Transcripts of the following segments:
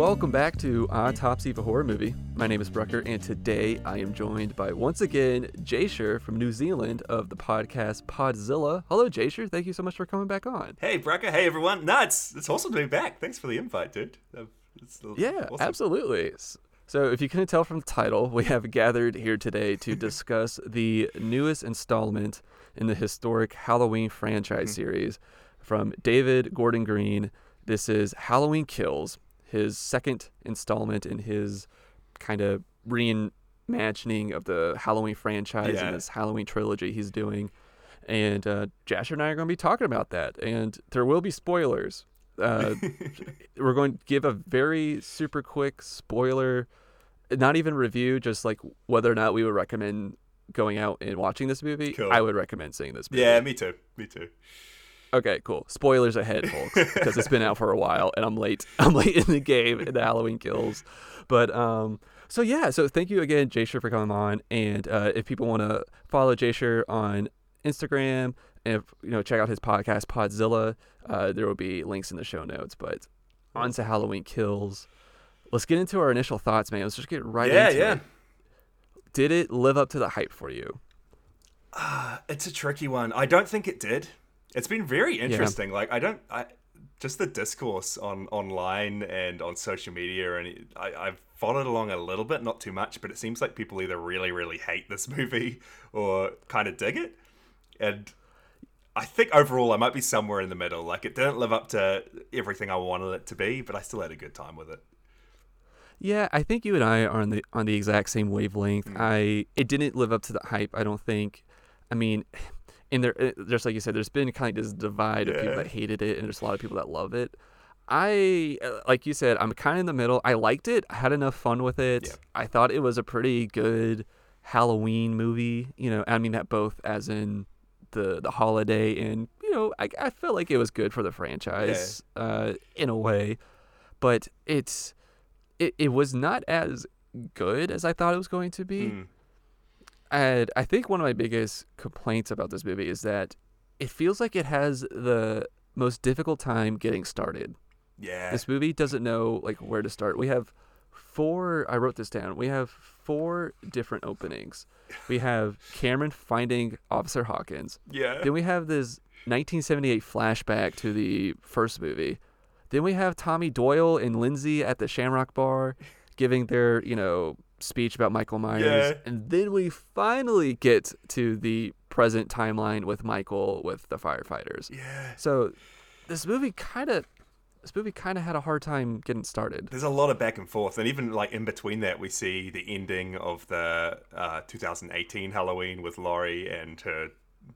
welcome back to Autopsy of a Horror Movie. My name is Brucker, and today I am joined by once again Jasher from New Zealand of the podcast Podzilla. Hello, Jasher. Thank you so much for coming back on. Hey, Brucker. Hey, everyone. No, it's, it's awesome to be back. Thanks for the invite, dude. Uh, It's Yeah, awesome. absolutely. So, if you couldn't tell from the title, we have gathered here today to discuss the newest installment in the historic Halloween franchise series from David Gordon Green. This is Halloween Kills, his second installment in his kind of reimagining of the Halloween franchise Yeah. and this Halloween trilogy he's doing. And uh, Jasher and I are going to be talking about that. And there will be spoilers. Uh, we're going to give a very super quick spoiler, not even review, just like whether or not we would recommend going out and watching this movie. Cool. I would recommend seeing this movie. Yeah, me too. Me too. Okay, cool. Spoilers ahead, folks, because it's been out for a while and I'm late. I'm late in the game in the Halloween kills. But um so yeah, so thank you again, Jasher, for coming on. And uh, if people want to follow Jasher on Instagram and you know check out his podcast Podzilla, uh, there will be links in the show notes. But on to Halloween kills. Let's get into our initial thoughts, man. Let's just get right yeah, into yeah. it. Did it live up to the hype for you? Uh, it's a tricky one. I don't think it did. It's been very interesting. Like, I don't. I just the discourse on online and on social media, and I, I've followed along a little bit, not too much, but it seems like people either really, really hate this movie or kind of dig it. And I think overall, I might be somewhere in the middle. Like, it didn't live up to everything I wanted it to be, but I still had a good time with it. Yeah, I think you and I are on the on the exact same wavelength. Mm. I it didn't live up to the hype. I don't think. I mean, in there, uh, just like you said, there's been kind of this divide of people that hated it, and there's a lot of people that love it. I, uh, like you said, I'm kind of in the middle. I liked it. I had enough fun with it. Yeah. I thought it was a pretty good Halloween movie. You know, I mean that both as in the the holiday and you know, I I felt like it was good for the franchise uh, in a way, but it's it, it was not as good as I thought it was going to be. Mm. And I think one of my biggest complaints about this movie is that it feels like it has the most difficult time getting started. Yeah. This movie doesn't know like where to start. We have four I wrote this down. We have four different openings. We have Cameron finding Officer Hawkins. yeah. Then we have this 1978 flashback to the first movie. Then we have Tommy Doyle and Lindsay at the Shamrock Bar giving their, you know, speech about Michael Myers. Yeah. And then we finally get to the present timeline with Michael with the firefighters. yeah. So this movie kind of this movie kind of had a hard time getting started. There's a lot of back and forth, and even like in between that, we see the ending of the uh, 2018 Halloween with Laurie and her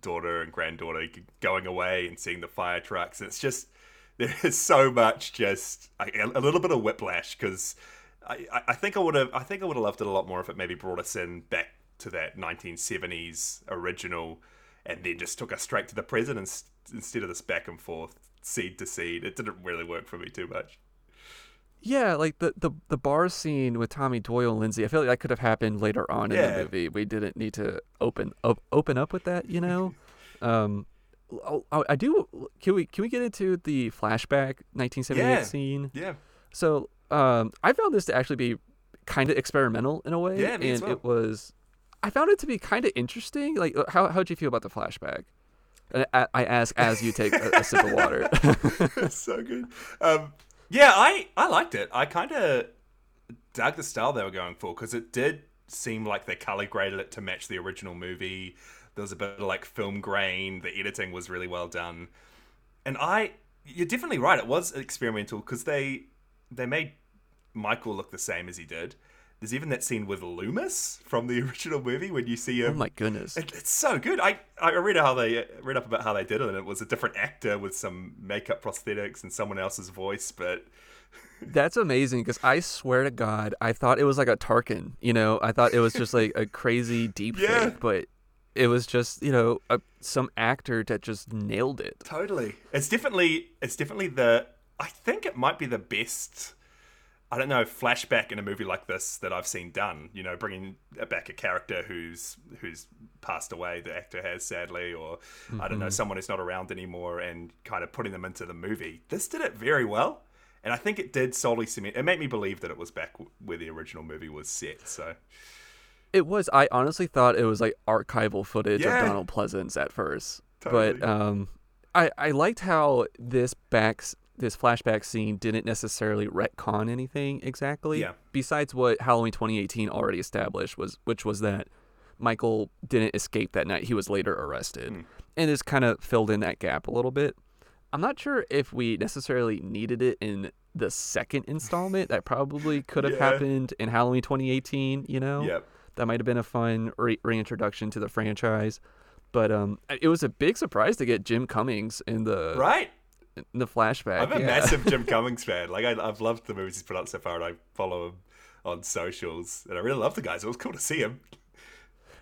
daughter and granddaughter going away and seeing the fire trucks. It's just there's so much just a, a little bit of whiplash because I, I- think I would have I think I would have loved it a lot more if it maybe brought us in back to that 1970s original and then just took us straight to the present ins- instead of this back and forth seed to seed. It didn't really work for me too much. Yeah, like the, the the bar scene with Tommy Doyle and Lindsay. I feel like that could have happened later on in the movie. We didn't need to open op, open up with that, you know. um, I, I do. Can we can we get into the flashback 1978 Yeah. scene? Yeah. So um, I found this to actually be kind of experimental in a way, Yeah, me and well. it was. I found it to be kind of interesting. Like, uh, how how'd you feel about the flashback? I, I ask as you take a, a sip of water. so good. Um, yeah, I I liked it. I kind of dug the style they were going for because it did seem like they color graded it to match the original movie. There was a bit of like film grain. The editing was really well done, and I you're definitely right. It was experimental because they they made Michael look the same as he did. There's even that scene with Loomis from the original movie when you see oh him. oh my goodness! It, it's so good. I I read how they read up about how they did it, and it was a different actor with some makeup prosthetics and someone else's voice. But That's amazing because I swear to God, I thought it was like a Tarkin. You know, I thought it was just like a crazy deep Yeah. fake, but it was just you know a, some actor that just nailed it. totally, it's definitely it's definitely the. I think it might be the best. I don't know flashback in a movie like this that I've seen done. You know, bringing back a character who's who's passed away, the actor has sadly, or I don't know someone who's not around anymore, and kind of putting them into the movie. This did it very well, and I think it did solely cement. It made me believe that it was back where the original movie was set. So It was. I honestly thought it was like archival footage Yeah. of Donald Pleasence at first, Totally. but um, I I liked how this backs this flashback scene didn't necessarily retcon anything exactly. Yeah. Besides what Halloween 2018 already established was, which was that Michael didn't escape that night. He was later arrested, Mm. and this kind of filled in that gap a little bit. I'm not sure if we necessarily needed it in the second installment. That probably could have Yeah. happened in Halloween 2018. You know yeah, that might have been a fun re- reintroduction to the franchise. But um, it was a big surprise to get Jim Cummings in the right. In the flashback. I'm a yeah. massive Jim Cummings fan. Like I, I've loved the movies he's put out so far, and I follow him on socials, and I really love the guys. It was cool to see him.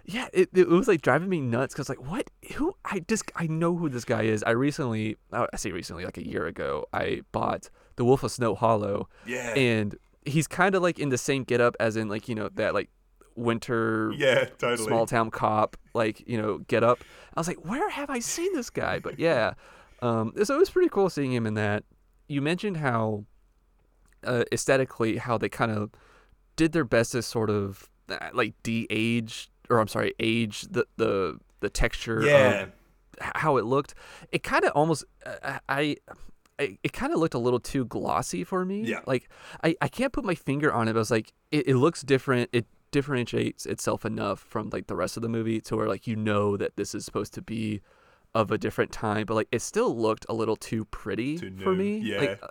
Yeah, it, it was like driving me nuts because like what who I just I know who this guy is. I recently I say recently like a year ago I bought The Wolf of Snow Hollow Yeah, and he's kind of like in the same getup as in like you know that like winter yeah, totally. small town cop like you know get up i was like where have i seen this guy but yeah um so it was pretty cool seeing him in that you mentioned how uh, aesthetically how they kind of did their best to sort of uh, like de-age or i'm sorry age the the the texture Yeah. of how it looked it kind of almost uh, i I, it kind of looked a little too glossy for me. Yeah. Like I, I can't put my finger on it, but I was like, it, it looks different. It differentiates itself enough from like the rest of the movie to where like you know that this is supposed to be of a different time, but like it still looked a little too pretty Too for me. yeah. Like,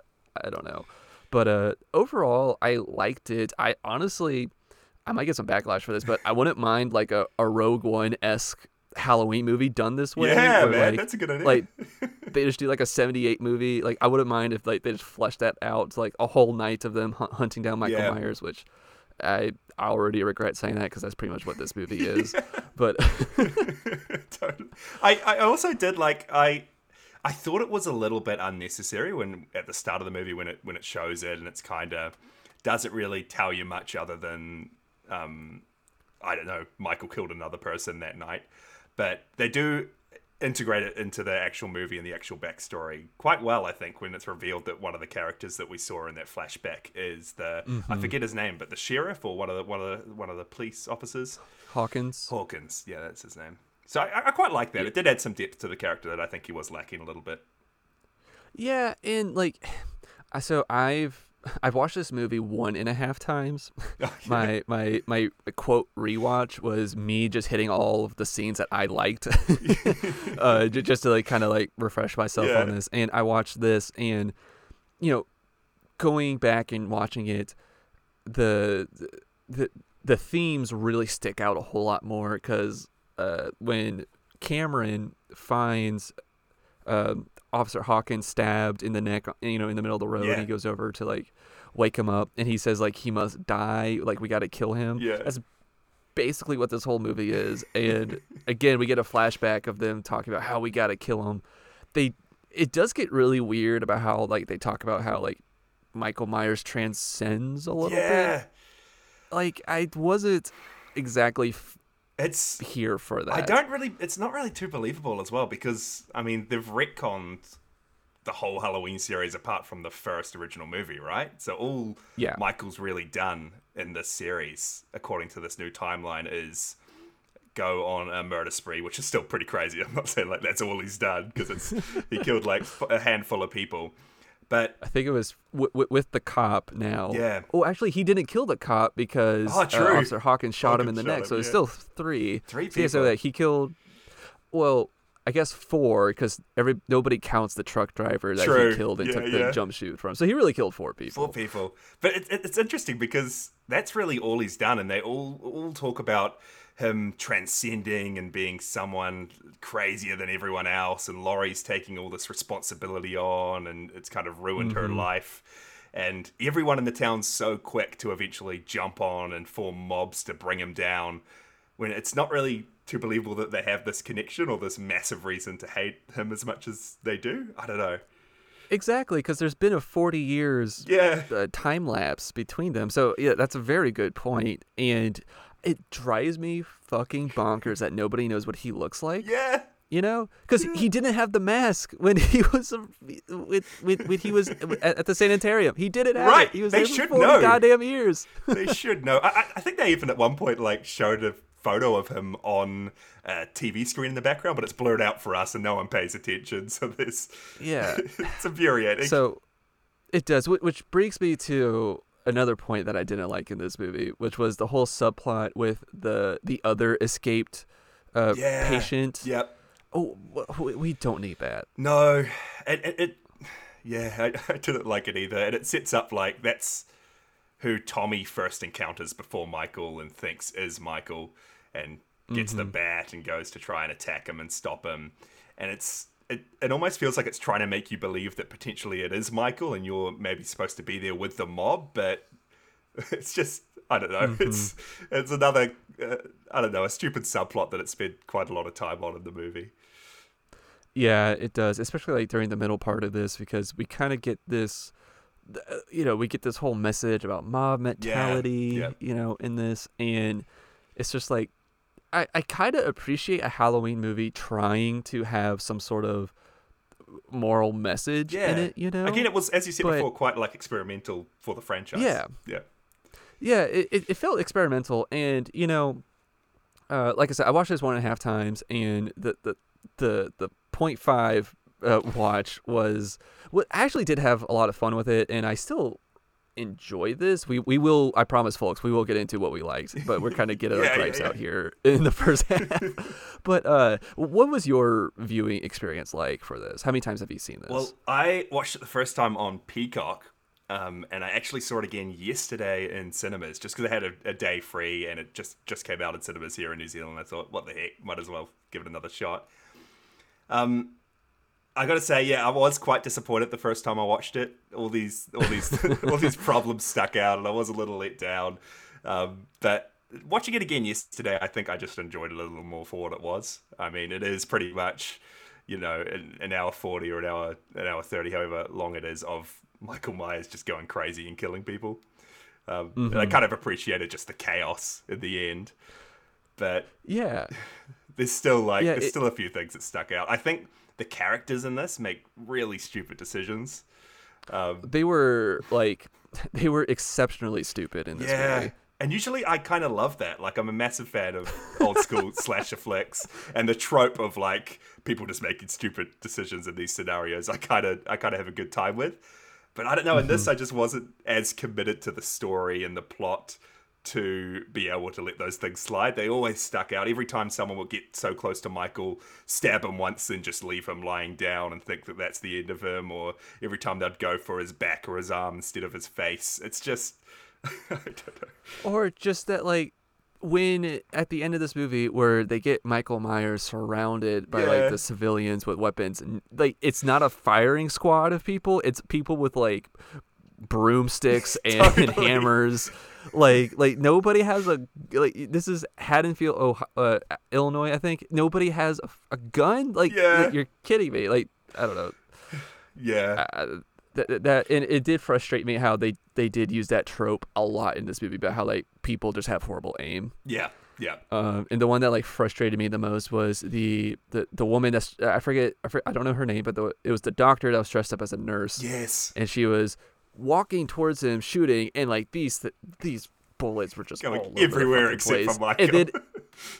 I don't know. But uh overall I liked it. I honestly I might get some backlash for this, but I wouldn't mind like a, a Rogue One esque Halloween movie done this way. yeah, man, like, that's a good idea. like they just do like a 78 movie like i wouldn't mind if like they just fleshed that out to like a whole night of them hu- hunting down michael Yeah. myers which i I already regret saying that because that's pretty much what this movie is but totally. I, I also did like I I thought it was a little bit unnecessary when at the start of the movie when it when it shows it and it's kind of doesn't really tell you much other than um I don't know Michael killed another person that night, but they do integrate it into the actual movie and the actual backstory quite well. I think when it's revealed that one of the characters that we saw in that flashback is the I mm-hmm. forget his name, but the sheriff or one of the one of the one of the police officers. hawkins Hawkins, yeah, that's his name. So I, I quite like that. It did add some depth to the character that I think he was lacking a little bit. yeah and like so i've i've watched this movie one and a half times my my my quote rewatch was me just hitting all of the scenes that I liked, uh, just to like kind of like refresh myself Yeah. on this. And I watched this, and you know, going back and watching it, the the the themes really stick out a whole lot more because uh, when Cameron finds um, Officer Hawkins stabbed in the neck, you know, in the middle of the road, Yeah. and he goes over to like wake him up, and he says like he must die, like we got to kill him. Yeah. That's basically what this whole movie is. And again, we get a flashback of them talking about how we got to kill him. They it does get really weird about how like they talk about how like Michael Myers transcends a little bit. Like I wasn't exactly f- it's. here for that. I don't really. It's not really too believable as well because I mean they've retconned the whole Halloween series apart from the first original movie, right? So all Yeah. Michael's really done in this series, according to this new timeline, is go on a murder spree, which is still pretty crazy. I'm not saying like that's all he's done because it's he killed like a handful of people, but I think it was w- w- with the cop now. Yeah. Oh, actually, he didn't kill the cop because Oh, uh. Officer Hawkins shot him in the neck. him, so it's yeah. still three. Three yeah, so that he killed. Well, I guess four because every nobody counts the truck driver that True. he killed and Yeah, took the yeah. jump shoot from. So he really killed four people. Four people. But it, it, it's interesting because that's really all he's done, and they all all talk about him transcending and being someone crazier than everyone else, and Laurie's taking all this responsibility on, and it's kind of ruined her life. And everyone in the town's so quick to eventually jump on and form mobs to bring him down, when it's not really too believable that they have this connection or this massive reason to hate him as much as they do. I don't know. Exactly, because there's been a 40 years Yeah. uh, time lapse between them. So yeah, that's a very good point, and it drives me fucking bonkers that nobody knows what he looks like. Yeah. You know, because he didn't have the mask when he was with, with, when he was at, the sanitarium. He didn't have Right, it. He was they should know. goddamn years. they should know. I, I- think they even at one point like showed a photo of him on a TV screen in the background, but it's blurred out for us and no one pays attention. So this, yeah. it's infuriating. So it does, wh- which brings me to another point that I didn't like in this movie, which was the whole subplot with the the other escaped uh, yeah, patient. Yep. Oh, we- we don't need that. No, it, it, it yeah, I, I didn't like it either, and it sets up like that's who Tommy first encounters before Michael and thinks is Michael, and gets the bat and goes to try and attack him and stop him, and it's. It, it almost feels like it's trying to make you believe that potentially it is Michael and you're maybe supposed to be there with the mob, but it's just I don't know. It's it's another uh, I don't know a stupid subplot that it spent quite a lot of time on in the movie. Yeah, it does, especially like during the middle part of this because we kind of get this uh, you know, we get this whole message about mob mentality, yeah. you know, in this and it's just like I I kind of appreciate a Halloween movie trying to have some sort of moral message yeah. in it, you know. Again, it was as you said But- before, quite like experimental for the franchise. Yeah. yeah, yeah, it, it, it felt experimental, and you know, uh, like I said, I watched this one and a half times, and the the the the point five uh, watch was what I actually did have a lot of fun with it, and I still enjoy this. We we will, I promise, folks, we will get into what we liked, but we're kind of getting Yeah, our yeah, yeah. out here in the first half. but uh, what was your viewing experience like for this? How many times have you seen this? Well, I watched it the first time on Peacock, um, and I actually saw it again yesterday in cinemas, just because I had a, a day free, and it just just came out in cinemas here in New Zealand. I thought, what the heck, might as well give it another shot. Um, I gotta say, yeah, I was quite disappointed the first time I watched it. All these, all these, all these problems stuck out, and I was a little let down. Um, but watching it again yesterday, I think I just enjoyed it a little more for what it was. I mean, it is pretty much, you know, an, an hour forty or an hour, an hour thirty, however long it is, of Michael Myers just going crazy and killing people. Um, And I kind of appreciated just the chaos at the end, but yeah, there's still like Yeah, there's it- still a few things that stuck out. I think the characters in this make really stupid decisions. Um, they were like they were exceptionally stupid in this yeah. movie. And usually I kind of love that. Like I'm a massive fan of old school slasher flicks and the trope of like people just making stupid decisions in these scenarios. I kind of I kind of have a good time with. But I don't know in this I just wasn't as committed to the story and the plot to be able to let those things slide. They always stuck out. Every time someone would get so close to Michael, stab him once and just leave him lying down and think that that's the end of him, or every time they'd go for his back or his arm instead of his face. It's just, I don't know. Or just that like when at the end of this movie where they get Michael Myers surrounded by Yeah. like the civilians with weapons and like it's not a firing squad of people, it's people with like broomsticks and Totally. hammers. Like like nobody has a like this is Haddonfield, oh, uh, Illinois, I think. Nobody has a, a gun. Like Yeah. you're kidding me. Like I don't know. Yeah. uh, that, that and it did frustrate me how they they did use that trope a lot in this movie about how like people just have horrible aim. Yeah. Yeah. Um, and the one that like frustrated me the most was the the, the woman that's I forget I, forget I don't know her name, but the, it was the doctor that was dressed up as a nurse, Yes. and she was walking towards him shooting, and like these these bullets were just Going everywhere except for place. Michael. And then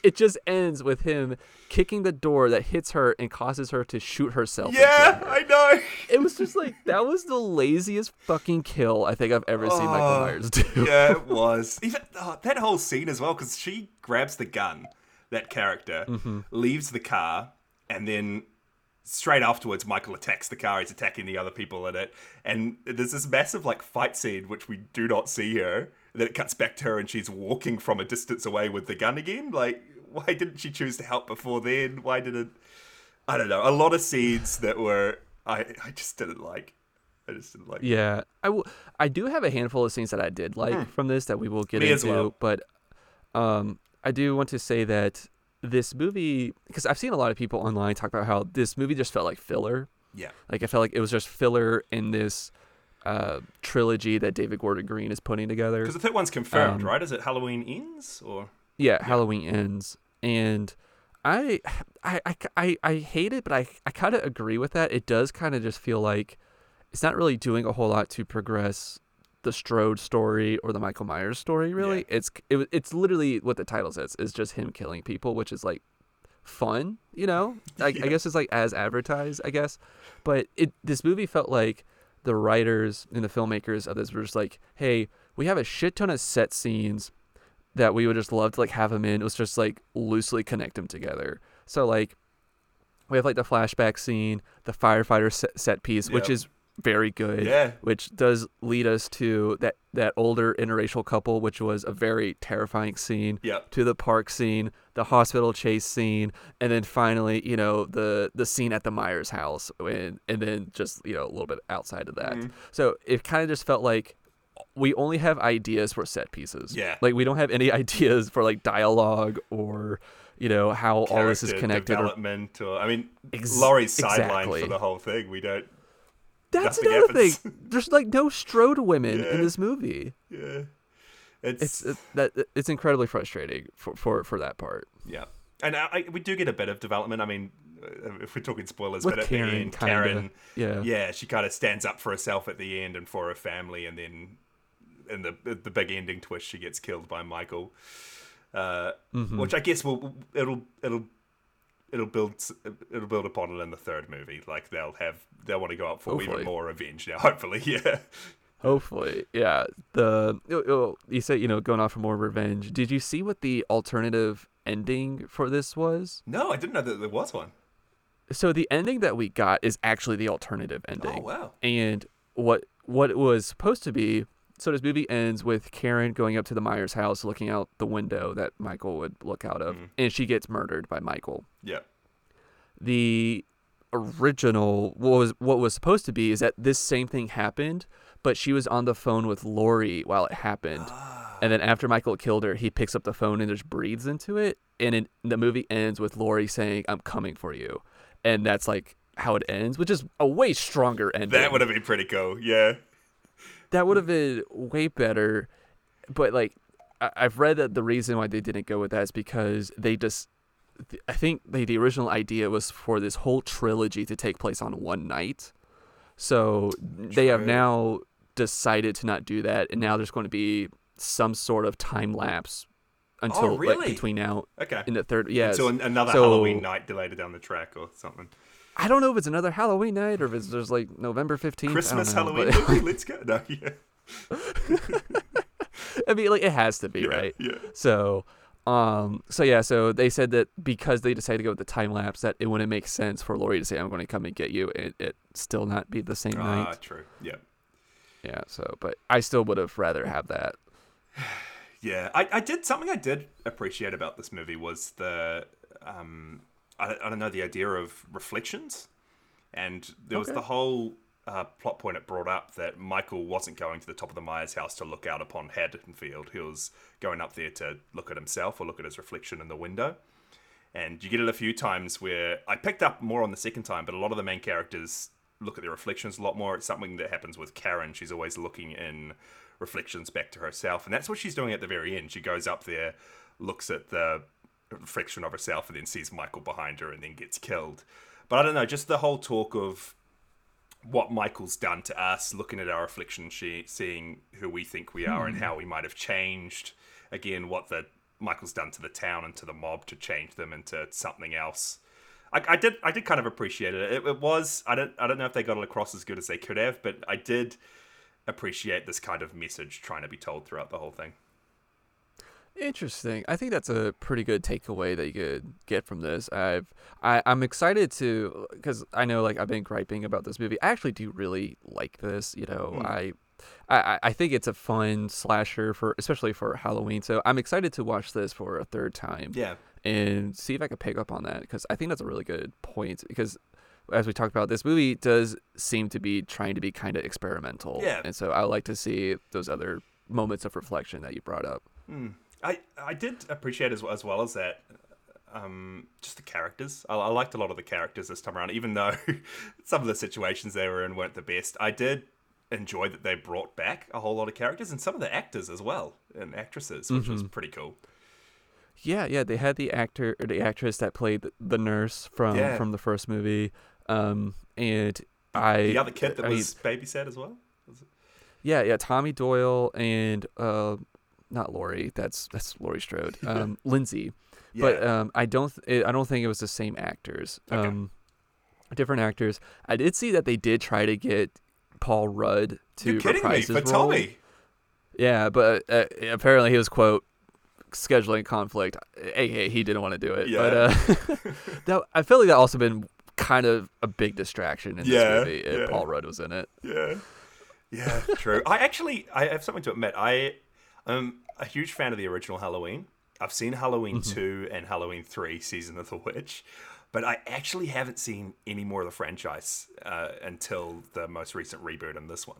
it just ends with him kicking the door that hits her and causes her to shoot herself. Yeah, her I know. it was just like that was the laziest fucking kill I think I've ever seen Michael Oh, Myers do. yeah, it was. Even oh, that whole scene as well, because she grabs the gun, that character, Mm-hmm. leaves the car, and then straight afterwards, Michael attacks the car. He's attacking the other people in it, and there's this massive like fight scene which we do not see her. Then it cuts back to her, and she's walking from a distance away with the gun again. Like, why didn't she choose to help before then? Why didn't? I don't know. A lot of scenes that were I I just didn't like. I just didn't like. Yeah, I will. I do have a handful of scenes that I did like from this that we will get Hmm. Me into, well. but um, I do want to say that this movie because I've seen a lot of people online talk about how this movie just felt like filler. Yeah. Like I felt like it was just filler in this uh, trilogy that David Gordon Green is putting together. Because the third one's confirmed, Um, right? Is it Halloween ends or? Yeah, Halloween ends, and I, I, I, I, I hate it, but I, I kind of agree with that. It does kind of just feel like it's not really doing a whole lot to progress the Strode story or the Michael Myers story. Really, Yeah. it's it, it's literally what the title says is just him killing people, which is like fun. You know, I, I guess it's like as advertised. I guess, but it this movie felt like the writers and the filmmakers of this were just like, hey, we have a shit ton of set scenes that we would just love to like have them in. It was just like loosely connect them together. So like we have like the flashback scene, the firefighter set, set piece, which is very good. Yeah. Which does lead us to that that older interracial couple, which was a very terrifying scene. Yeah. To the park scene, the hospital chase scene, and then finally, you know, the the scene at the Myers house, and and then just you know a little bit outside of that. Mm-hmm. So it kind of just felt like we only have ideas for set pieces. Yeah. Like we don't have any ideas for like dialogue or you know how all this is connected. Development, or, I mean, Ex- Laurie's sideline exactly. for the whole thing. We don't. That's nothing another happens. thing. There's like no Strode women Yeah. in this movie. Yeah. It's It's, it, that it's incredibly frustrating for for, for that part. yeah, and I, I, we do get a bit of development. I mean, uh, if we're talking spoilers, With but at Karen, the end, kinda. Karen, Yeah. yeah, she kind of stands up for herself at the end and for her family, and then in the the big ending twist, she gets killed by Michael, uh, Mm-hmm. which I guess will it'll it'll it'll build it'll build upon it in the third movie. Like they'll have they'll want to go up for Hopefully. even more revenge now. Hopefully, yeah. Hopefully, yeah. The oh, oh, you said you know going off for more revenge. Did you see what the alternative ending for this was? No, I didn't know that there was one. So the ending that we got is actually the alternative oh, ending. Oh wow. And what what it was supposed to be. So this movie ends with Karen going up to the Myers house, looking out the window that Michael would look out of, mm-hmm. and she gets murdered by Michael. Yeah. the original what was what was supposed to be is that this same thing happened, but she was on the phone with Laurie while it happened. And then after Michael killed her, he picks up the phone and just breathes into it. And it, the movie ends with Laurie saying, "I'm coming for you," and that's like how it ends, which is a way stronger ending. That would have been pretty cool. Yeah. That would hmm. have been way better. But like, I- I've read that the reason why they didn't go with that is because they just, I think they, the original idea was for this whole trilogy to take place on one night. So they have now decided to not do that, and now there's going to be some sort of time lapse until Oh, really? between now Okay. in the third. Yeah, So another So- Halloween night delayed down the track or something. I don't know if it's another Halloween night or if it's just like November fifteenth. Christmas, know, Halloween but- movie. Let's go. No, yeah. I mean, like it has to be Yeah, right. yeah. So, um, so yeah, so they said that because they decided to go with the time lapse, that it wouldn't make sense for Laurie to say, "I'm going to come and get you," and it still not be the same Ah, night. true. Yeah. Yeah. So, but I still would have rather have that. Yeah, I, I did something I did appreciate about this movie was the um I, I don't know the idea of reflections, and there was the whole uh, plot point it brought up that Michael wasn't going to the top of the Myers house to look out upon Haddonfield. He was going up there to look at himself or look at his reflection in the window. And you get it a few times where I picked up more on the second time, but a lot of the main characters look at their reflections a lot more. It's something that happens with Karen. She's always looking in reflections back to herself. And that's what she's doing at the very end. She goes up there, looks at the reflection of herself, and then sees Michael behind her and then gets killed. But I don't know, just the whole talk of what Michael's done to us, looking at our reflection, she, seeing who we think we are and hmm. how we might have changed. Again, what the Michael's done to the town and to the mob to change them into something else. I, I did I did kind of appreciate it. it. It was I don't I don't know if they got it across as good as they could have, but I did appreciate this kind of message trying to be told throughout the whole thing. Interesting. I think that's a pretty good takeaway that you could get from this. I've I, I'm excited to because I know like I've been griping about this movie. I actually do really like this. You know, hmm. I, I I think it's a fun slasher for especially for Halloween. So I'm excited to watch this for a third time. Yeah. and see if I can pick up on that because I think that's a really good point. Because as we talked about, this movie does seem to be trying to be kind of experimental. Yeah. and so I like to see those other moments of reflection that you brought up. Hmm. I I did appreciate as as well as that. Um, just the characters. I, I liked a lot of the characters this time around, even though some of the situations they were in weren't the best. I did enjoy that they brought back a whole lot of characters and some of the actors as well and actresses, which was pretty cool. Yeah, yeah, they had the actor or the actress that played the- nurse from Yeah. from the first movie, um, and I the other kid that I was babysat as well. yeah, yeah, Tommy Doyle and uh, not Laurie. That's that's Laurie Strode. Um, Lindsay. Yeah. But um, I don't th- I don't think it was the same actors. Okay. Um, different actors. I did see that they did try to get Paul Rudd to You're kidding reprise for his role. Tommy. Yeah, but uh, apparently he was quote scheduling conflict. aka he didn't want to do it. Yeah. But uh, that, I feel like that also been kind of a big distraction in Yeah, this movie. If yeah. Paul Rudd was in it. Yeah. Yeah, true. I actually I have something to admit. I am a huge fan of the original Halloween. I've seen Halloween Mm-hmm. 2 and Halloween 3 Season of the Witch, but I actually haven't seen any more of the franchise uh, until the most recent reboot in this one.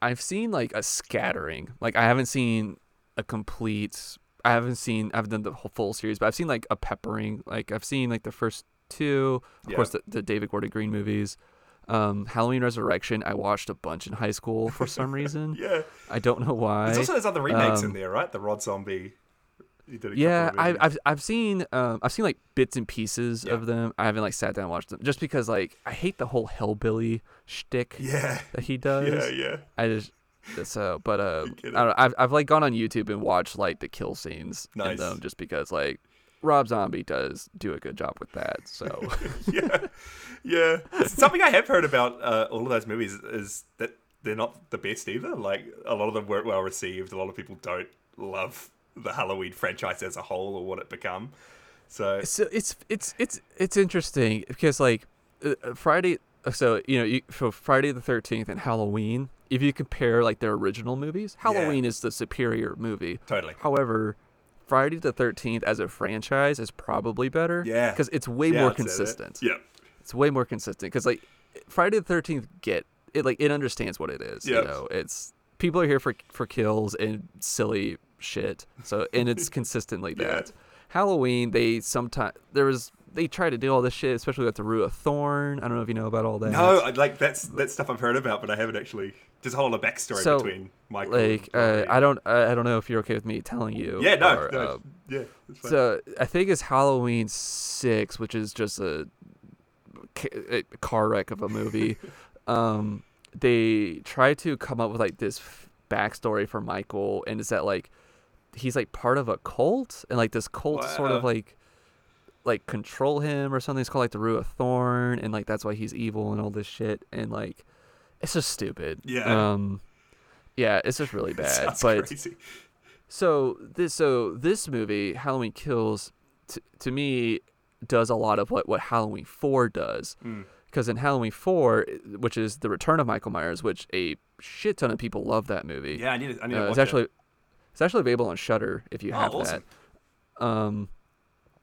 I've seen like a scattering. Like I haven't seen a complete. I haven't seen. I've done the whole full series, but I've seen like a peppering. Like I've seen like the first two. Of Yeah. course, the, the David Gordon Green movies. Um, Halloween Resurrection. I watched a bunch in high school for some reason. Yeah. I don't know why. There's also those other remakes in um, there, right? The Rob Zombie. He did a couple yeah, I've. I've I've seen um I've seen like bits and pieces Yeah. of them. I haven't like sat down and watched them just because like I hate the whole hellbilly shtick Yeah. that he does. Yeah, yeah. I just so, but uh, I don't I've I've like gone on YouTube and watched like the kill scenes in them just because like Rob Zombie does do a good job with that. So yeah, yeah. Something I have heard about uh, all of those movies is that they're not the best either. Like a lot of them weren't well received. A lot of people don't love the Halloween franchise as a whole or what it become. So so it's it's it's it's interesting because like uh, uh, Friday. So you know, you, for Friday the Thirteenth and Halloween, if you compare like their original movies, Halloween is the superior movie. totally. However, Friday the Thirteenth as a franchise is probably better. Yeah. because it's way Yeah, more I'd say that. consistent. Yeah, It's way more consistent because like Friday the Thirteenth get it like it understands what it is. Yep. You know, it's people are here for for kills and silly shit. So and it's consistently Yeah. that. Halloween, they sometimes there was they try to do all this shit, especially with the Rue of Thorn. I don't know if you know about all that. no, I- like that's that's stuff I've heard about, but I haven't actually. There's a whole other backstory So, between Michael. like and uh, I don't I, don't know if you're okay with me telling you. Yeah, no, or, no, uh, yeah. It's. So I think it's Halloween six, which is just a, a car wreck of a movie. um, they try to come up with like this f- backstory for Michael, and is that like he's like part of a cult, and like this cult sort of like like control him or something. It's called like the Rue of Thorn, and like that's why he's evil and all this shit, and like it's just stupid. Yeah. Um, yeah, it's just really bad. but crazy. so this so this movie Halloween Kills t- to me does a lot of what what Halloween 4 does. Mm. Cuz in Halloween 4 which is the return of Michael Myers which a shit ton of people love that movie. Yeah, I need to. I need to Uh, watch it's it. actually it's actually available on Shudder if you Oh, have awesome. that. Um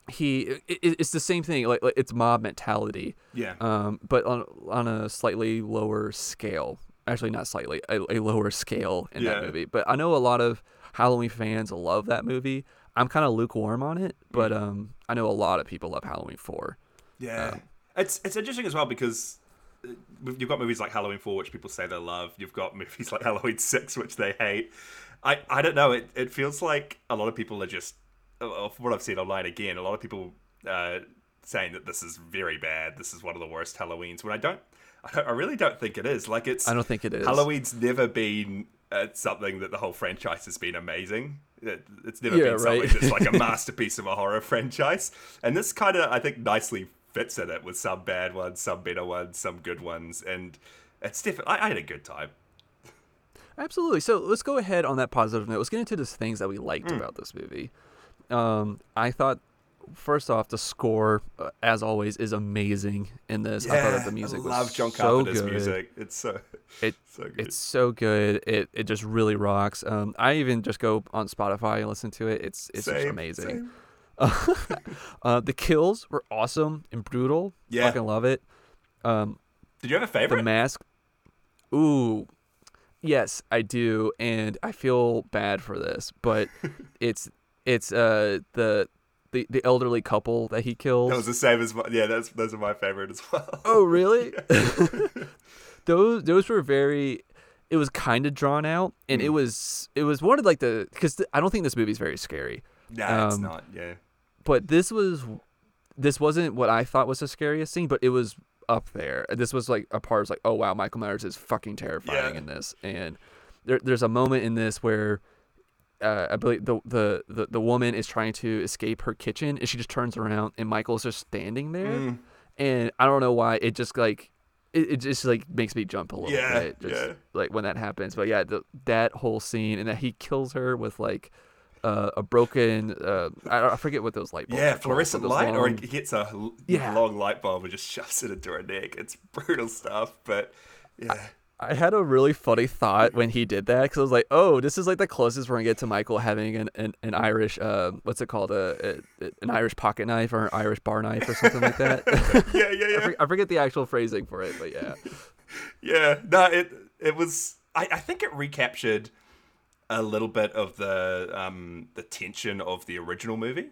he it, it- it's the same thing like, like it's mob mentality Yeah. um, but on on a slightly lower scale. Actually, not slightly, a, a lower scale in that movie. But I know a lot of Halloween fans love that movie. I'm kind of lukewarm on it, but Mm. um, I know a lot of people love Halloween Four. Yeah, Um, it's it's interesting as well because uh, you've got movies like Halloween Four, which people say they love. You've got movies like Halloween Six, which they hate. I I don't know. It it feels like a lot of people are just, uh, from what I've seen online again, a lot of people uh, saying that this is very bad. This is one of the worst Halloweens. When I don't, I, don't, I really don't think it is. Like it's I don't think it is. Halloween's never been uh, something that the whole franchise has been amazing. It, it's never Yeah, been something right. that's like a masterpiece of a horror franchise. And this kind of, I think, nicely fits in it with some bad ones, some better ones, some good ones. And it's definitely, I, I had a good time. Absolutely. So let's go ahead on that positive note. Let's get into the things that we liked Mm. about this movie. Um, I thought, first off, the score, uh, as always, is amazing in this. I thought that the music I was love John so Carpenter's good. music. It's so, It so good. It's so good. It it just really rocks. Um, I even just go on Spotify and listen to it. It's it's just amazing. same. uh, the kills were awesome and brutal. Yeah. fucking love it. Um, Did you have a the favorite? mask. Ooh, yes, I do, and I feel bad for this, but it's it's uh the the the elderly couple that he kills. that was the same as my, yeah, that's, those are my favorite as well. Oh, really? those those were very. It was kind of drawn out, and Mm. it was it was one of like the because th- I don't think this movie's very scary. Nah, it's Um, not. Yeah. but this was this wasn't what I thought was the scariest scene, but it was up there. This was like a part was like, oh wow, Michael Myers is fucking terrifying Yeah. in this. And there, there's a moment in this where uh, I believe the, the the the woman is trying to escape her kitchen, and she just turns around, and Michael's just standing there. Mm, And I don't know why it just like it, it just like makes me jump a little Yeah, bit, just yeah. like when that happens. But yeah, the, that whole scene and that he kills her with like. Uh, a broken, uh, I, I forget what those light bulbs. yeah, are fluorescent light, or he gets a Yeah. long light bulb and just shoves it into her neck. It's brutal stuff, but yeah. I had a really funny thought when he did that because I was like, "Oh, this is like the closest we're gonna get to Michael having an an, an Irish, uh, what's it called, a, a an Irish pocket knife or an Irish bar knife or something like that." yeah, yeah, I, yeah. for- I forget the actual phrasing for it, but yeah, Yeah, no, it it was. I, I think it recaptured a little bit of the um the tension of the original movie.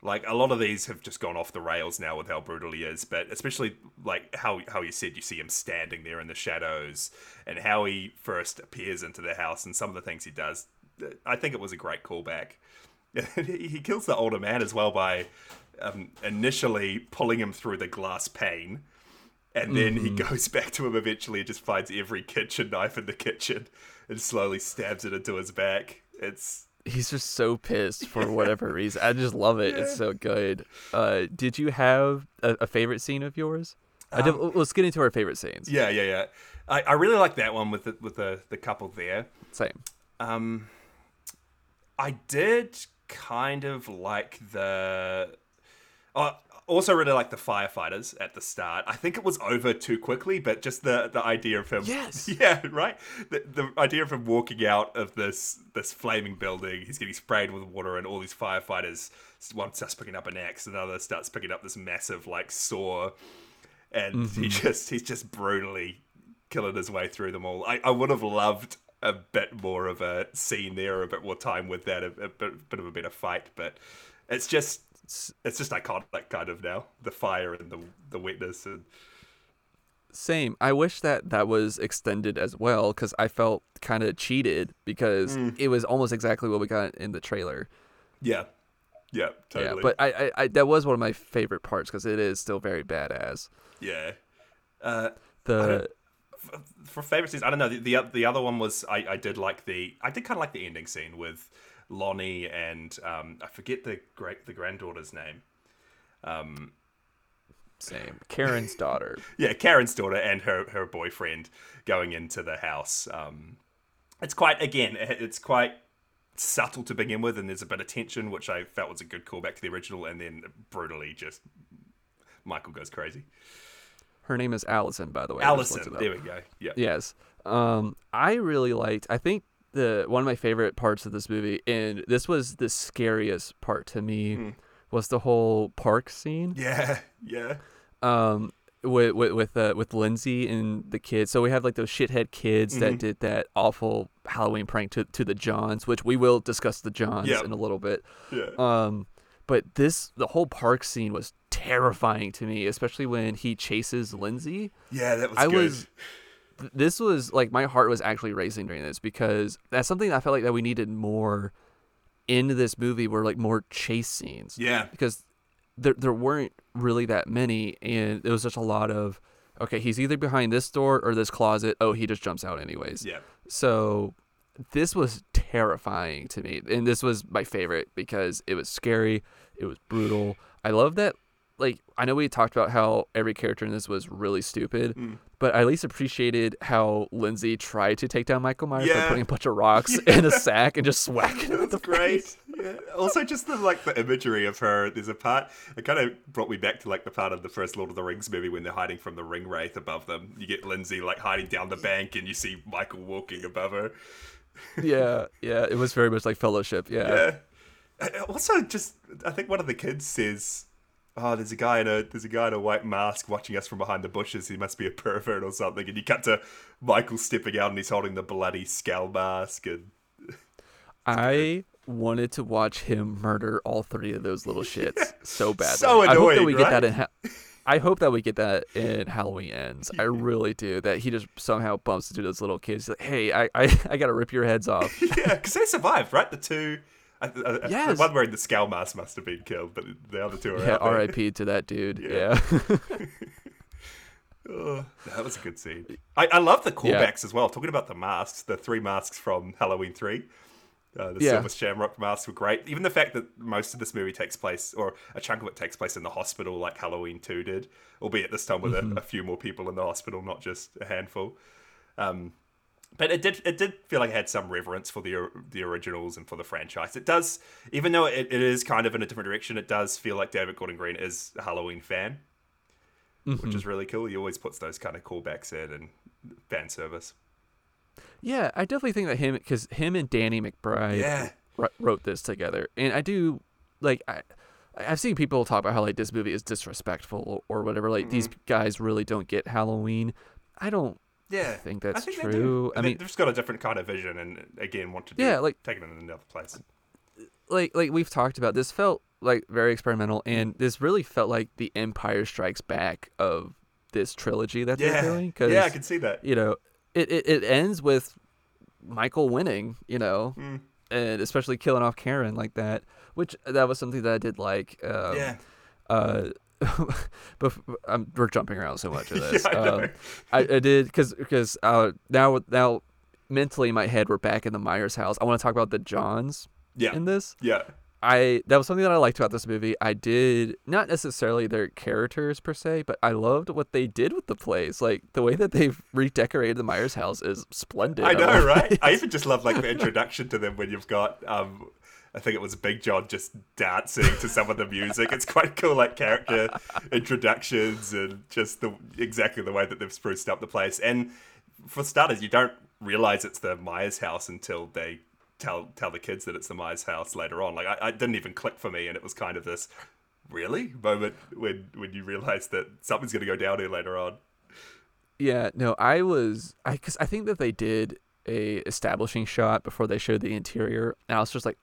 Like a lot of these have just gone off the rails now with how brutal he is, but especially like how how you said you see him standing there in the shadows and how he first appears into the house and some of the things he does. I think it was a great callback. he kills the older man as well by um, initially pulling him through the glass pane and then he goes back to him eventually and just finds every kitchen knife in the kitchen and slowly stabs it into his back. It's he's just so pissed for whatever reason. I just love it. It's so good. Uh, did you have a, a favorite scene of yours? I did, let's get into our favorite scenes. yeah, yeah, yeah. I, I really like that one with the, with the the couple there. Same. Um, I did kind of like the. Uh, also really like the firefighters at the start. I think it was over too quickly, but just the the idea of him. Yes. Yeah. Right. The, the idea of him walking out of this this flaming building. He's getting sprayed with water, and all these firefighters. One starts picking up an axe, another starts picking up this massive like saw, and he mm-hmm. just he's just brutally killing his way through them all. I, I would have loved a bit more of a scene there, a bit more time with that, a, a bit, bit of a better fight, but it's just it's just iconic kind of now. The fire and the the wetness and Same. I wish that that was extended as well because I felt kind of cheated because Mm. it was almost exactly what we got in the trailer. yeah, yeah, totally. Yeah, but I, I, I that was one of my favorite parts because it is still very badass. yeah. Uh, The for favorite scenes, I don't know. The, the the other one was I, I did like the I did kind of like the ending scene with Lonnie and um, I forget the great the granddaughter's name. Um, same. Karen's daughter. yeah, Karen's daughter and her her boyfriend going into the house. Um, it's quite again, it's quite subtle to begin with, and there's a bit of tension, which I felt was a good callback to the original, and then brutally just Michael goes crazy. Her name is Allison, by the way. I just looked Allison, there we go. Yeah, Yes. Um, I really liked. I think the one of my favorite parts of this movie, and this was the scariest part to me, was the whole park scene. yeah, yeah, um with with with, uh, with Lindsay and the kids. So we have like those shithead kids Mm-hmm. that did that awful Halloween prank to to the Johns, which we will discuss the Johns Yep. in a little bit. yeah. Um, but this the whole park scene was terrifying to me, especially when he chases Lindsay. Yeah, that was I good. was this was like my heart was actually racing during this because that's something I felt like that we needed more in this movie were like more chase scenes Yeah, because there there weren't really that many, and it was just a lot of okay, he's either behind this door or this closet. Oh, he just jumps out anyways. yeah, So this was terrifying to me, and this was my favorite because it was scary, it was brutal. I love that. Like I know we talked about how every character in this was really stupid, Mm. but I at least appreciated how Lindsay tried to take down Michael Myers by putting a bunch of rocks in a sack and just swacking him with That's the great. Yeah. Also, just the like the imagery of her. There's a part. It kind of brought me back to like the part of the first Lord of the Rings movie when they're hiding from the ring wraith above them. You get Lindsay like hiding down the bank, and you see Michael walking above her. yeah, yeah. It was very much like Fellowship. Yeah. Uh, Also, just I think one of the kids says, "Oh, there's a guy in a there's a guy in a white mask watching us from behind the bushes. He must be a pervert or something." And you cut to Michael stepping out, and he's holding the bloody skull mask, and I wanted to watch him murder all three of those little shits so badly. So annoying. I hope that we get that in. Ha- I hope that we get that in Halloween ends. I really do. That he just somehow bumps into those little kids. Like, hey, I, I, I gotta rip your heads off. yeah, because they survived, right? The two, I, I, Yes. The one wearing the skull mask must have been killed, but the other two are Yeah. R.I.P. to that dude. Yeah. Yeah. Oh, that was a good scene. I, I love the Yeah. callbacks as well. Talking about the masks, the three masks from Halloween 3. Uh, the Yeah. Silver Shamrock masks were great. Even the fact that most of this movie takes place, or a chunk of it takes place in the hospital, like Halloween 2 did, albeit this time with Mm-hmm. a, a few more people in the hospital, not just a handful. Um, but it did it did feel like it had some reverence for the the originals and for the franchise. It does, even though it, it is kind of in a different direction, it does feel like David Gordon Green is a Halloween fan which is mm-hmm. really cool. He always puts those kind of callbacks in and fan service. yeah, I definitely think that him because him and Danny McBride Yeah. wr- wrote this together, and I do like I. I've seen people talk about how like this movie is disrespectful or whatever. Like these mm-hmm. guys really don't get Halloween. I don't Yeah, I think that's they true. do. I mean, they've just got a different kind of vision, and again, want to do, Yeah, like- take it in another place. like like we've talked about this felt like very experimental and this really felt like the empire strikes back of this trilogy that they're Yeah, doing because yeah, I can see that. you know it, it, it ends with michael winning you know Mm. and especially killing off karen like that which that was something that i did like um, yeah, uh but I'm, we're jumping around so much of this Yeah, I um, I, I did because because uh now now mentally in my head we're back in the myers house i want to talk about the johns yeah, in this yeah, I that was something that I liked about this movie. I did not necessarily their characters per se, but I loved what they did with the place. Like the way that they've redecorated the Myers house is splendid. I know, right? I even just love like the introduction to them when you've got, um, I think it was Big John just dancing to some of the music. It's quite cool, like character introductions and just the exactly the way that they've spruced up the place. And for starters, you don't realize it's the Myers house until they tell tell the kids that it's the Myers house later on. Like I, I didn't even click for me, and it was kind of this really moment when when you realize that something's going to go down here later on. Yeah, no, I was I because I think that they did a establishing shot before they showed the interior, and I was just like,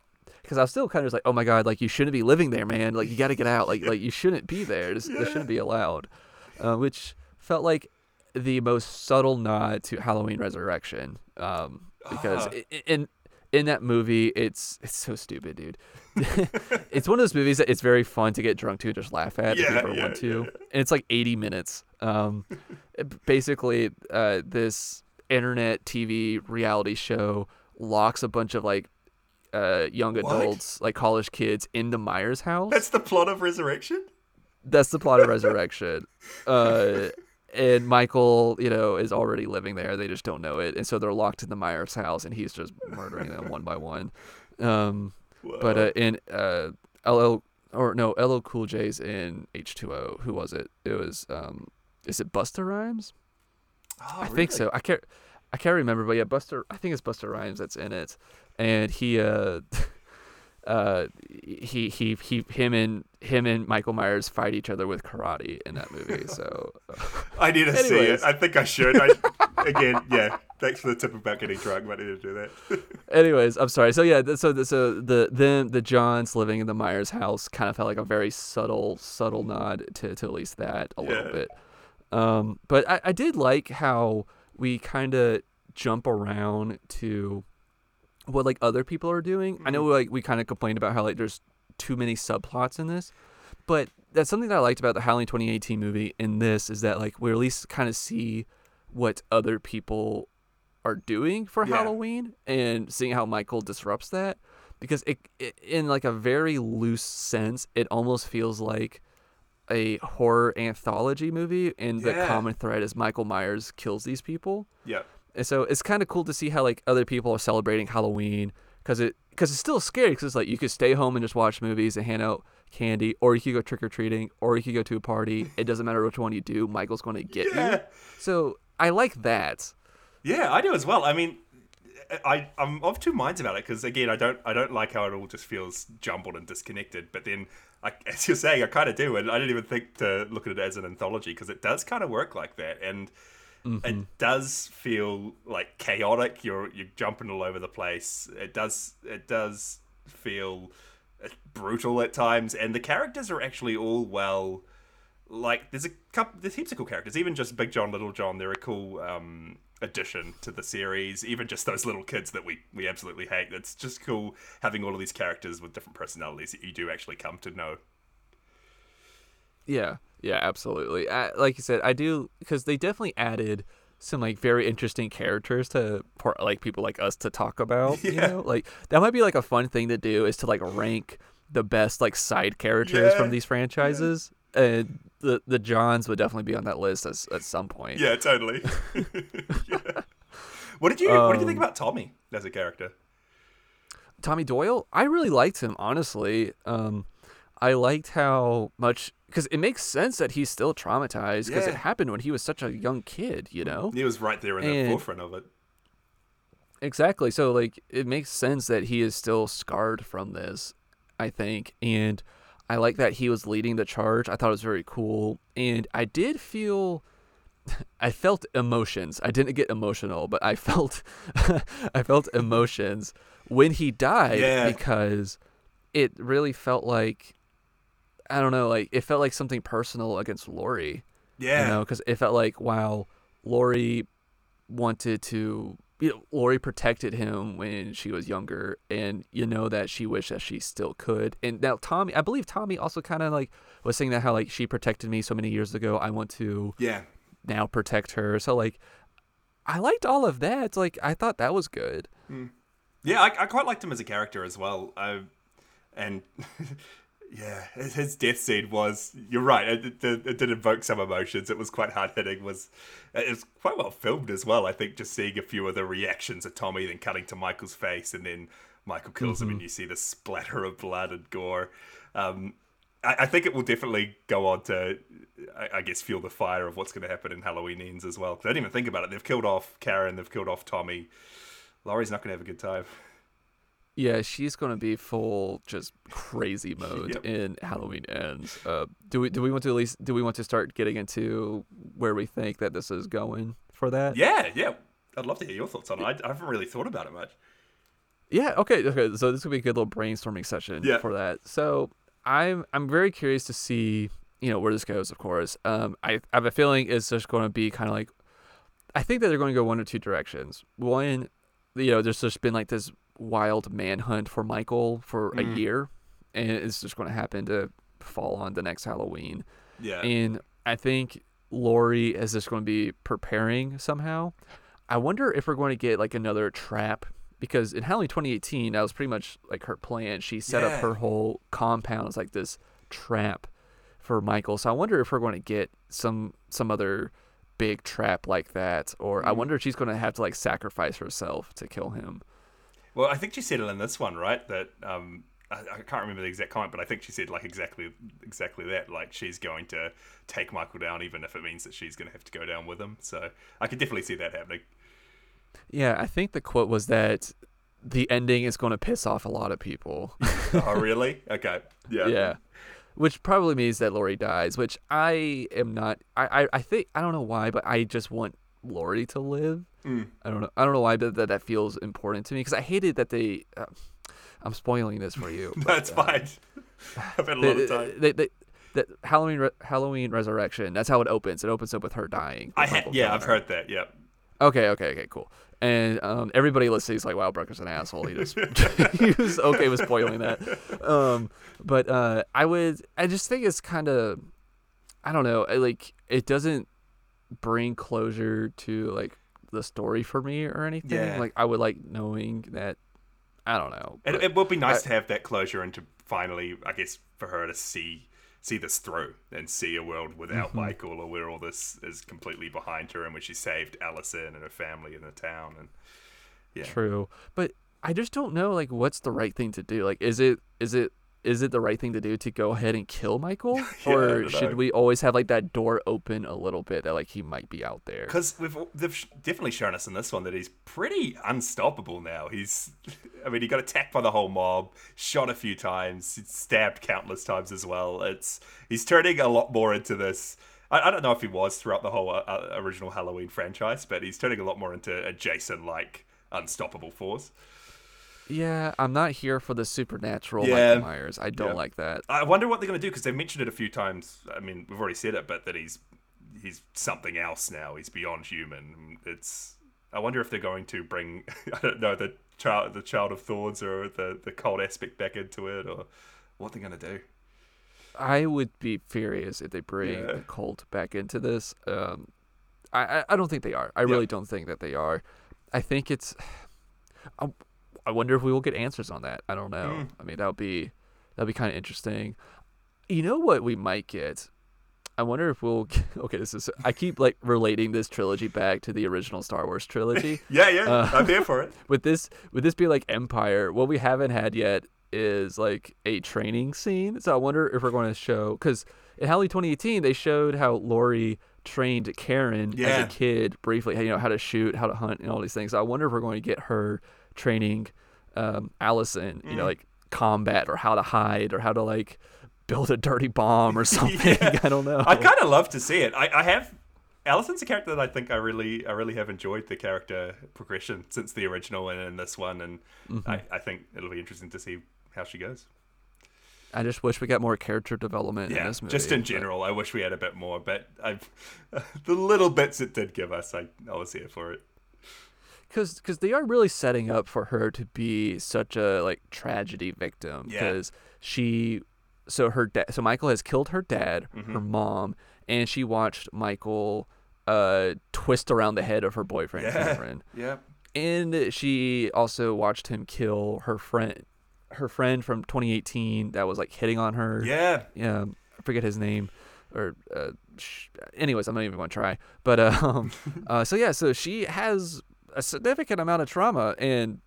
because I was still kind of just like, oh my god, like you shouldn't be living there, man. Like you got to get out. Like like you shouldn't be there. This, this shouldn't be allowed. Uh, which felt like the most subtle nod to Halloween Resurrection. Um, because i- in in that movie, it's it's so stupid, dude. it's one of those movies that it's very fun to get drunk to and just laugh at if you ever yeah, want to. yeah. And it's like 80 minutes. Um, basically, uh, this internet TV reality show locks a bunch of like uh, young What? adults, like college kids, into Myers' house. That's the plot of Resurrection. That's the plot of Resurrection. Uh, and Michael, you know, is already living there. They just don't know it, and so they're locked in the Myers house, and he's just murdering them one by one. Um, but uh, in uh, LL or no LL Cool J's in H2O. Who was it? It was um, is it Busta Rhymes? Oh, I think so. I can't I can't remember, but yeah, Busta. I think it's Busta Rhymes that's in it, and he uh. Uh, he he he him and him and Michael Myers fight each other with karate in that movie. So I need to see it. I think I should. I, again, yeah. Thanks for the tip about getting drunk, but I need to do that. Anyways, I'm sorry. So yeah, so the, so the then the Johns living in the Myers house kind of felt like a very subtle subtle nod to, to at least that a little Yeah. bit. Um, but I, I did like how we kind of jump around to what like other people are doing. I know mm-hmm. like we kind of complained about how like there's too many subplots in this, but that's something that I liked about the Halloween 2018 movie. In this is that like we at least kind of see what other people are doing for Yeah. Halloween and seeing how Michael disrupts that because it, it in like a very loose sense it almost feels like a horror anthology movie and the common thread is Michael Myers kills these people. yeah. And so it's kind of cool to see how like other people are celebrating Halloween because it because it's still scary because it's like you could stay home and just watch movies and hand out candy, or you could go trick or treating, or you could go to a party. It doesn't matter which one you do. Michael's going to get Yeah. you. So I like that. Yeah, I do as well. I mean, I I'm of two minds about it because again, I don't I don't like how it all just feels jumbled and disconnected. But then, I, as you're saying, I kind of do, and I didn't even think to look at it as an anthology because it does kind of work like that, and it does feel like chaotic. You're you're jumping all over the place. It does it does feel uh, brutal at times, and the characters are actually all well like there's a couple there's heaps of cool characters even just big john little john they're a cool um addition to the series. Even just those little kids that we we absolutely hate. It's just cool having all of these characters with different personalities that you do actually come to know. Yeah, yeah, absolutely. I, like you said, I do because they definitely added some like very interesting characters to like people like us to talk about. You Yeah. know, like that might be like a fun thing to do is to like rank the best like side characters Yeah. from these franchises. And the the Johns would definitely be on that list as, at some point. Yeah, totally. yeah. What did you What did you think Um, about Tommy as a character? Tommy Doyle, I really liked him, honestly. Um, I liked how much because it makes sense that he's still traumatized because Yeah. it happened when he was such a young kid, you know. He was right there in the forefront of it. Exactly. So like it makes sense that he is still scarred from this, I think. And I like that he was leading the charge. I thought it was very cool. And I did feel I felt emotions. I didn't get emotional, but I felt I felt emotions when he died Yeah. because it really felt like I don't know, like it felt like something personal against Laurie Yeah, you know because it felt like wow laurie wanted to you know laurie protected him when she was younger and you know that she wished that she still could. And now tommy i believe tommy also kind of like was saying that how like she protected me so many years ago i want to yeah. now protect her. So like i liked all of that. Like i thought that was good. Hmm. Yeah, I, I quite liked him as a character as well. I, and yeah, his death scene was. You're right. It, it, it did evoke some emotions. It was quite hard hitting. Was it was quite well filmed as well. I think just seeing a few of the reactions of Tommy, then cutting to Michael's face, and then Michael kills him, and you see the splatter of blood and gore. Um, I, I think it will definitely go on to, I, I guess, fuel the fire of what's going to happen in Halloween ends as well. I didn't even think about it. They've killed off Karen. They've killed off Tommy. Laurie's not going to have a good time. Yeah she's gonna be full just crazy mode Yep. in halloween ends uh do we do we want to at least do we want to start getting into where we think that this is going for that Yeah, yeah. I'd love to hear your thoughts on it. I, I haven't really thought about it much. Yeah. Okay. Okay. So this could be a good little brainstorming session Yeah. for that. So I'm I'm very curious to see you know where this goes. Of course. Um. I, I have a feeling it's just going to be kind of like. I think that they're going to go one or two directions. One, you know, there's just been like this wild manhunt for Michael for a Mm. year, and it's just going to happen to fall on the next Halloween. Yeah. And I think Laurie is just going to be preparing somehow. I wonder if we're going to get like another trap because in Halloween 2018, that was pretty much like her plan. She set Yeah. up her whole compound as like this trap for Michael. So I wonder if we're going to get some some other big trap like that, or I Mm. wonder if she's going to have to like sacrifice herself to kill him. Well, I think she said it in this one, right? That um, I, I can't remember the exact comment, but I think she said like exactly exactly that. Like she's going to take Michael down, even if it means that she's going to have to go down with him. So I could definitely see that happening. Yeah, I think the quote was that the ending is going to piss off a lot of people. oh, really? Okay. Yeah. yeah which probably means that Laurie dies which I am not I, I I think I don't know why but I just want Laurie to live Mm. I don't know I don't know why but that, that feels important to me because I hated that they uh, I'm spoiling this for you but, That's uh, fine. I've had a lot of time. they, they, that Halloween Re- Halloween Resurrection that's how it opens it opens up with her dying I ha- yeah, I've heard that. Yeah. Okay, okay, okay, cool. And um, everybody listening is like, "Wow, Brooker's an asshole." He just he was okay with spoiling that. Um, but uh, I would, I just think it's kind of, I don't know, like it doesn't bring closure to like the story for me or anything. Yeah. Like I would like knowing that. I don't know. It, it would be nice I- to have that closure and to finally, I guess, for her to see see this through and see a world without Mm-hmm. Michael or where all this is completely behind her and when she saved Allison and her family in the town and yeah. True, but I just don't know like what's the right thing to do. Like, is it is it is it the right thing to do to go ahead and kill Michael, Yeah, or should know. we always have like that door open a little bit that like he might be out there? Because we've they've definitely shown us in this one that he's pretty unstoppable now. He's, I mean, he got attacked by the whole mob, shot a few times, stabbed countless times as well. It's he's turning a lot more into this. I, I don't know if he was throughout the whole uh, uh, original Halloween franchise, but he's turning a lot more into a Jason-like unstoppable force. Yeah, I'm not here for the supernatural Yeah. Michael Myers. I don't Yeah. like that. I wonder what they're going to do because they've mentioned it a few times. I mean, we've already said it, but that he's he's something else now. He's beyond human. It's I wonder if they're going to bring I don't know the child the child of thorns or the the cold aspect back into it or what they're gonna do. I would be furious if they bring Yeah. the cult back into this. Um, I, I I don't think they are. I really don't think that they are. I think it's. I, I wonder if we will get answers on that. I don't know. Mm. I mean, that would be that would be kind of interesting. You know what we might get? I wonder if we'll. Okay, this is. I keep like relating this trilogy back to the original Star Wars trilogy. Yeah, yeah, Uh, I'm here for it. would this would this be like Empire? What we haven't had yet is like a training scene. So I wonder if we're going to show because in Halloween 2018 they showed how Laurie trained Karen as a kid briefly, you know how to shoot, how to hunt, and all these things. So I wonder if we're going to get her training um, Allison, you know, Mm. like combat or how to hide or how to like build a dirty bomb or something. Yeah. I don't know. I kind of love to see it. I, I have. Allison's a character that I think I really, I really have enjoyed the character progression since the original and in this one, and Mm-hmm. I, I think it'll be interesting to see how she goes. I just wish we got more character development in this movie. just in but- general, I wish we had a bit more, but I've the little bits it did give us, I, I was here for it. Because because they are really setting up for her to be such a like tragedy victim Yeah. because she so her dad so michael has killed her dad Mm-hmm. her mom and she watched michael uh twist around the head of her boyfriend Yeah. cameron Yeah, and she also watched him kill her friend her friend from 2018 that was like hitting on her yeah, yeah, I forget his name, or uh, sh- anyways, I'm not even going to try. But um, uh, so yeah, so she has a significant amount of trauma and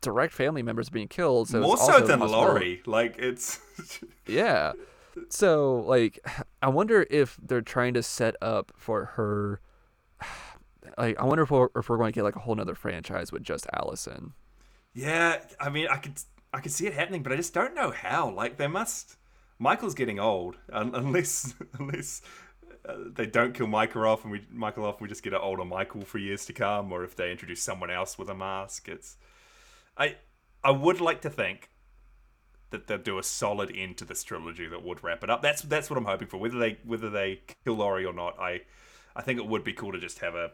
direct family members being killed. So more so than Laurie. Like it's Yeah. So like, I wonder if they're trying to set up for her. Like, I wonder if we're, if we're going to get like a whole nother franchise with just Allison. Yeah, I mean, I could I could see it happening, but I just don't know how. Like, they must. Michael's getting old, un- unless unless uh, they don't kill Michael off, and we Michael off, and we just get an older Michael for years to come, or if they introduce someone else with a mask. It's I I would like to think that they'll do a solid end to this trilogy that would wrap it up. That's that's what I'm hoping for. Whether they whether they kill Laurie or not, I I think it would be cool to just have a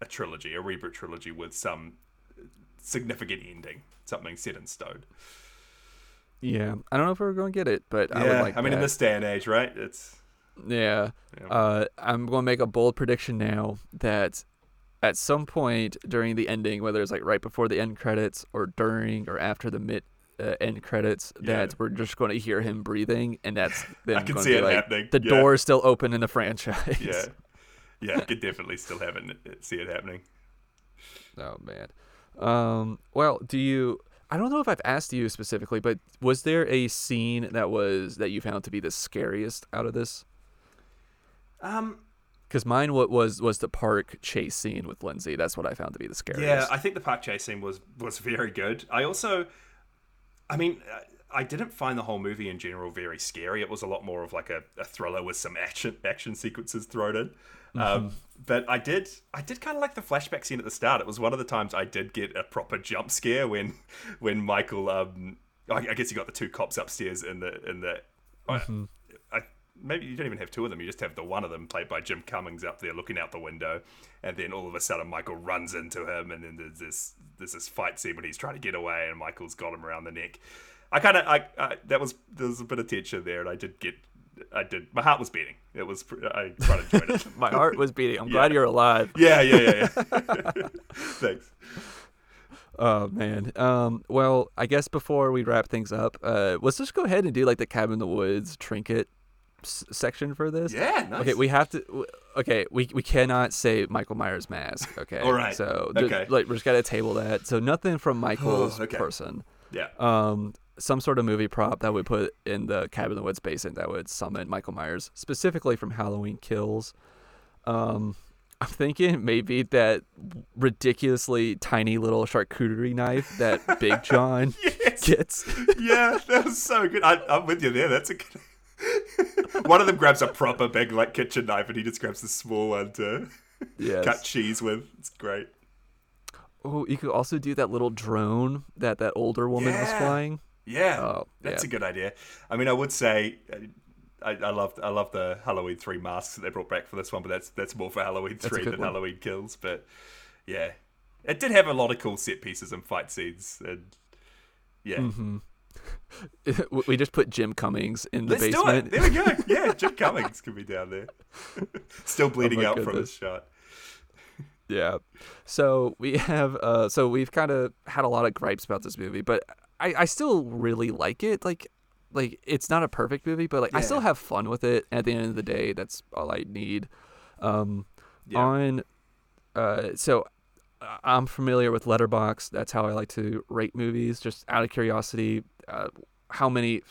a trilogy, a reboot trilogy with some significant ending, something set in stone. Yeah, I don't know if we're going to get it, but I would like. I mean, in this day and age, right? It's Yeah. Yeah. Uh, I'm going to make a bold prediction now that at some point during the ending, whether it's like right before the end credits or during or after the mid uh, end credits, Yeah. that we're just going to hear him breathing, and that's then I can see it like happening, the yeah. door is still open in the franchise. yeah, yeah. I could definitely still have it, see it happening. oh man. Um. Well, do you? I don't know if I've asked you specifically, but was there a scene that was that you found to be the scariest out of this? Um, Because mine what was was the park chase scene with Lindsay. That's what I found to be the scariest. yeah, I think the park chase scene was was very good. I also, I mean, uh, I didn't find the whole movie in general very scary. It was a lot more of like a, a thriller with some action action sequences thrown in. Um, but I did I did kind of like the flashback scene at the start. It was one of the times I did get a proper jump scare when when Michael um I, I guess you got the two cops upstairs in the in the I, I, maybe you don't even have two of them. You just have the one of them played by Jim Cummings up there looking out the window, and then all of a sudden Michael runs into him, and then there's this there's this fight scene when he's trying to get away, and Michael's got him around the neck. I kind of I, I that was there was a bit of tension there, and I did get I did my heart was beating. It was I quite enjoyed it. My heart was beating. I'm glad you're alive. yeah, yeah, yeah, yeah. Thanks. Oh man. Um. Well, I guess before we wrap things up, uh, let's just go ahead and do like the cabin in the woods trinket s- section for this. Yeah, nice. Okay, we have to. Okay, we we cannot say Michael Myers mask. Okay. All right. So Okay. like we're just gotta table that. So nothing from Michael's okay. person. yeah. Um, some sort of movie prop that we put in the cabin in the woods basin that would summon Michael Myers, specifically from Halloween Kills. Um, I'm thinking maybe that ridiculously tiny little charcuterie knife that Big John Yes. gets. yeah, that was so good. I, I'm with you there. That's a good. one of them grabs a proper big like kitchen knife, and he just grabs the small one to Yes. cut cheese with. It's great. Oh, you could also do that little drone that that older woman was flying. Yeah, Oh, that's yeah. a good idea. I mean, I would say. uh, I, I love I love the Halloween three masks that they brought back for this one, but that's that's more for Halloween three than one. Halloween kills. But yeah, it did have a lot of cool set pieces and fight scenes, and yeah. Mm-hmm. we just put Jim Cummings in the Let's basement. There we go. Yeah, Jim Cummings could be down there, still bleeding Oh out from goodness. his shot. Yeah. So we have uh so we've kind of had a lot of gripes about this movie, but I I still really like it. Like like it's not a perfect movie, but like I still have fun with it. At the end of the day, that's all I need. Um Yeah. on uh so I'm familiar with Letterboxd. That's how I like to rate movies just out of curiosity. Uh how many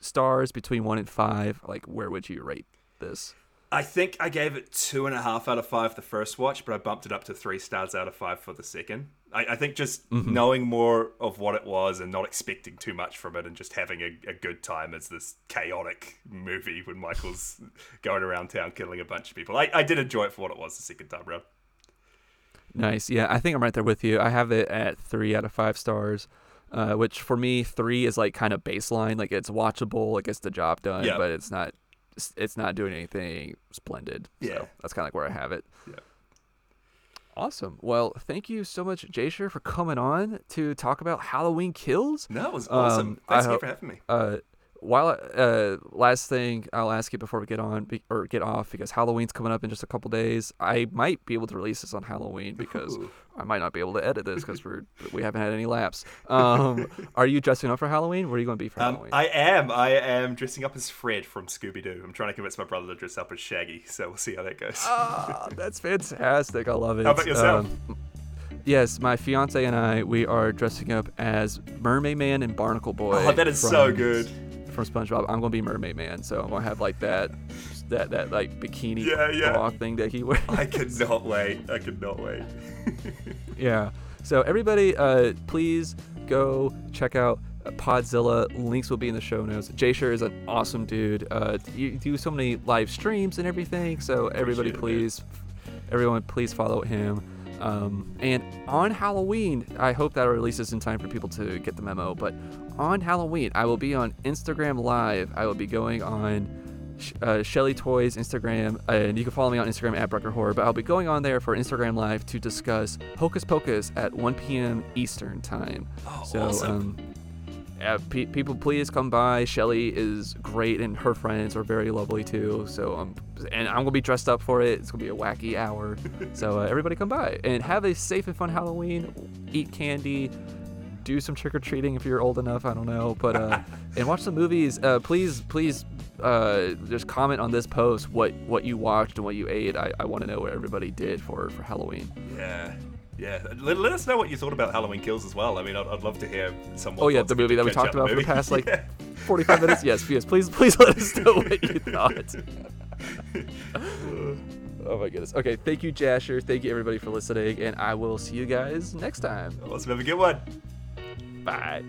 stars between 1 and 5? Like where would you rate this? I think I gave it two and a half out of five the first watch, but I bumped it up to three stars out of five for the second. I, I think just Mm-hmm. knowing more of what it was and not expecting too much from it and just having a, a good time as this chaotic movie when Michael's going around town killing a bunch of people. I, I did enjoy it for what it was the second time round. Nice. Yeah, I think I'm right there with you. I have it at three out of five stars, uh, which for me, three is like kind of baseline. Like it's watchable, it gets the job done, Yeah. but it's not, it's not doing anything splendid. Yeah. So that's kind of like where I have it. Yeah. Awesome. Well, thank you so much, Jasher, for coming on to talk about Halloween Kills. No, it was awesome. Um, Thanks again for having me. Uh, while uh, last thing I'll ask you before we get on be, or get off because Halloween's coming up in just a couple days. I might be able to release this on Halloween because Ooh. I might not be able to edit this because we're we haven't had any laps. Um, are you dressing up for Halloween? Where are you going to be for Um, Halloween? I am. I am dressing up as Fred from Scooby Doo. I'm trying to convince my brother to dress up as Shaggy, so we'll see how that goes. Ah, that's fantastic. I love it. How about yourself? Um, yes, my fiance and I we are dressing up as Mermaid Man and Barnacle Boy. oh, that is so good. From SpongeBob, I'm gonna be Mermaid Man, so I'm gonna have like that, that that like bikini Yeah, yeah. thing that he wears. I cannot wait. I cannot wait. Yeah. So everybody, uh, please go check out Podzilla. Links will be in the show notes. Jaysher is an awesome dude. Uh, you do so many live streams and everything. So everybody, Appreciate it, please, everyone, please follow him. Um, and on Halloween, I hope that releases in time for people to get the memo. But on Halloween, I will be on Instagram Live. I will be going on uh, Shelly Toys Instagram, and you can follow me on Instagram at Brucker Horror. But I'll be going on there for Instagram Live to discuss Hocus Pocus at 1 p.m. Eastern time. Oh, so, awesome. um, yeah, pe- people, please come by. Shelly is great, and her friends are very lovely too. So, um, and I'm gonna be dressed up for it. It's gonna be a wacky hour. so, uh, everybody come by and have a safe and fun Halloween. Eat candy. Do some trick or treating if you're old enough. I don't know, but uh, and watch some movies. Uh, please, please, uh, just comment on this post what what you watched and what you ate. I, I want to know what everybody did for for Halloween. Yeah. Yeah. Let, let us know what you thought about Halloween Kills as well. I mean, I'd, I'd love to hear some. Oh yeah, the movie that we talked about for the past like Yeah. 45 minutes. Yes, yes. Please, please let us know what you thought. oh my goodness. Okay, thank you, Jasher. Thank you everybody for listening, and I will see you guys next time. Awesome. Have a good one. Bye.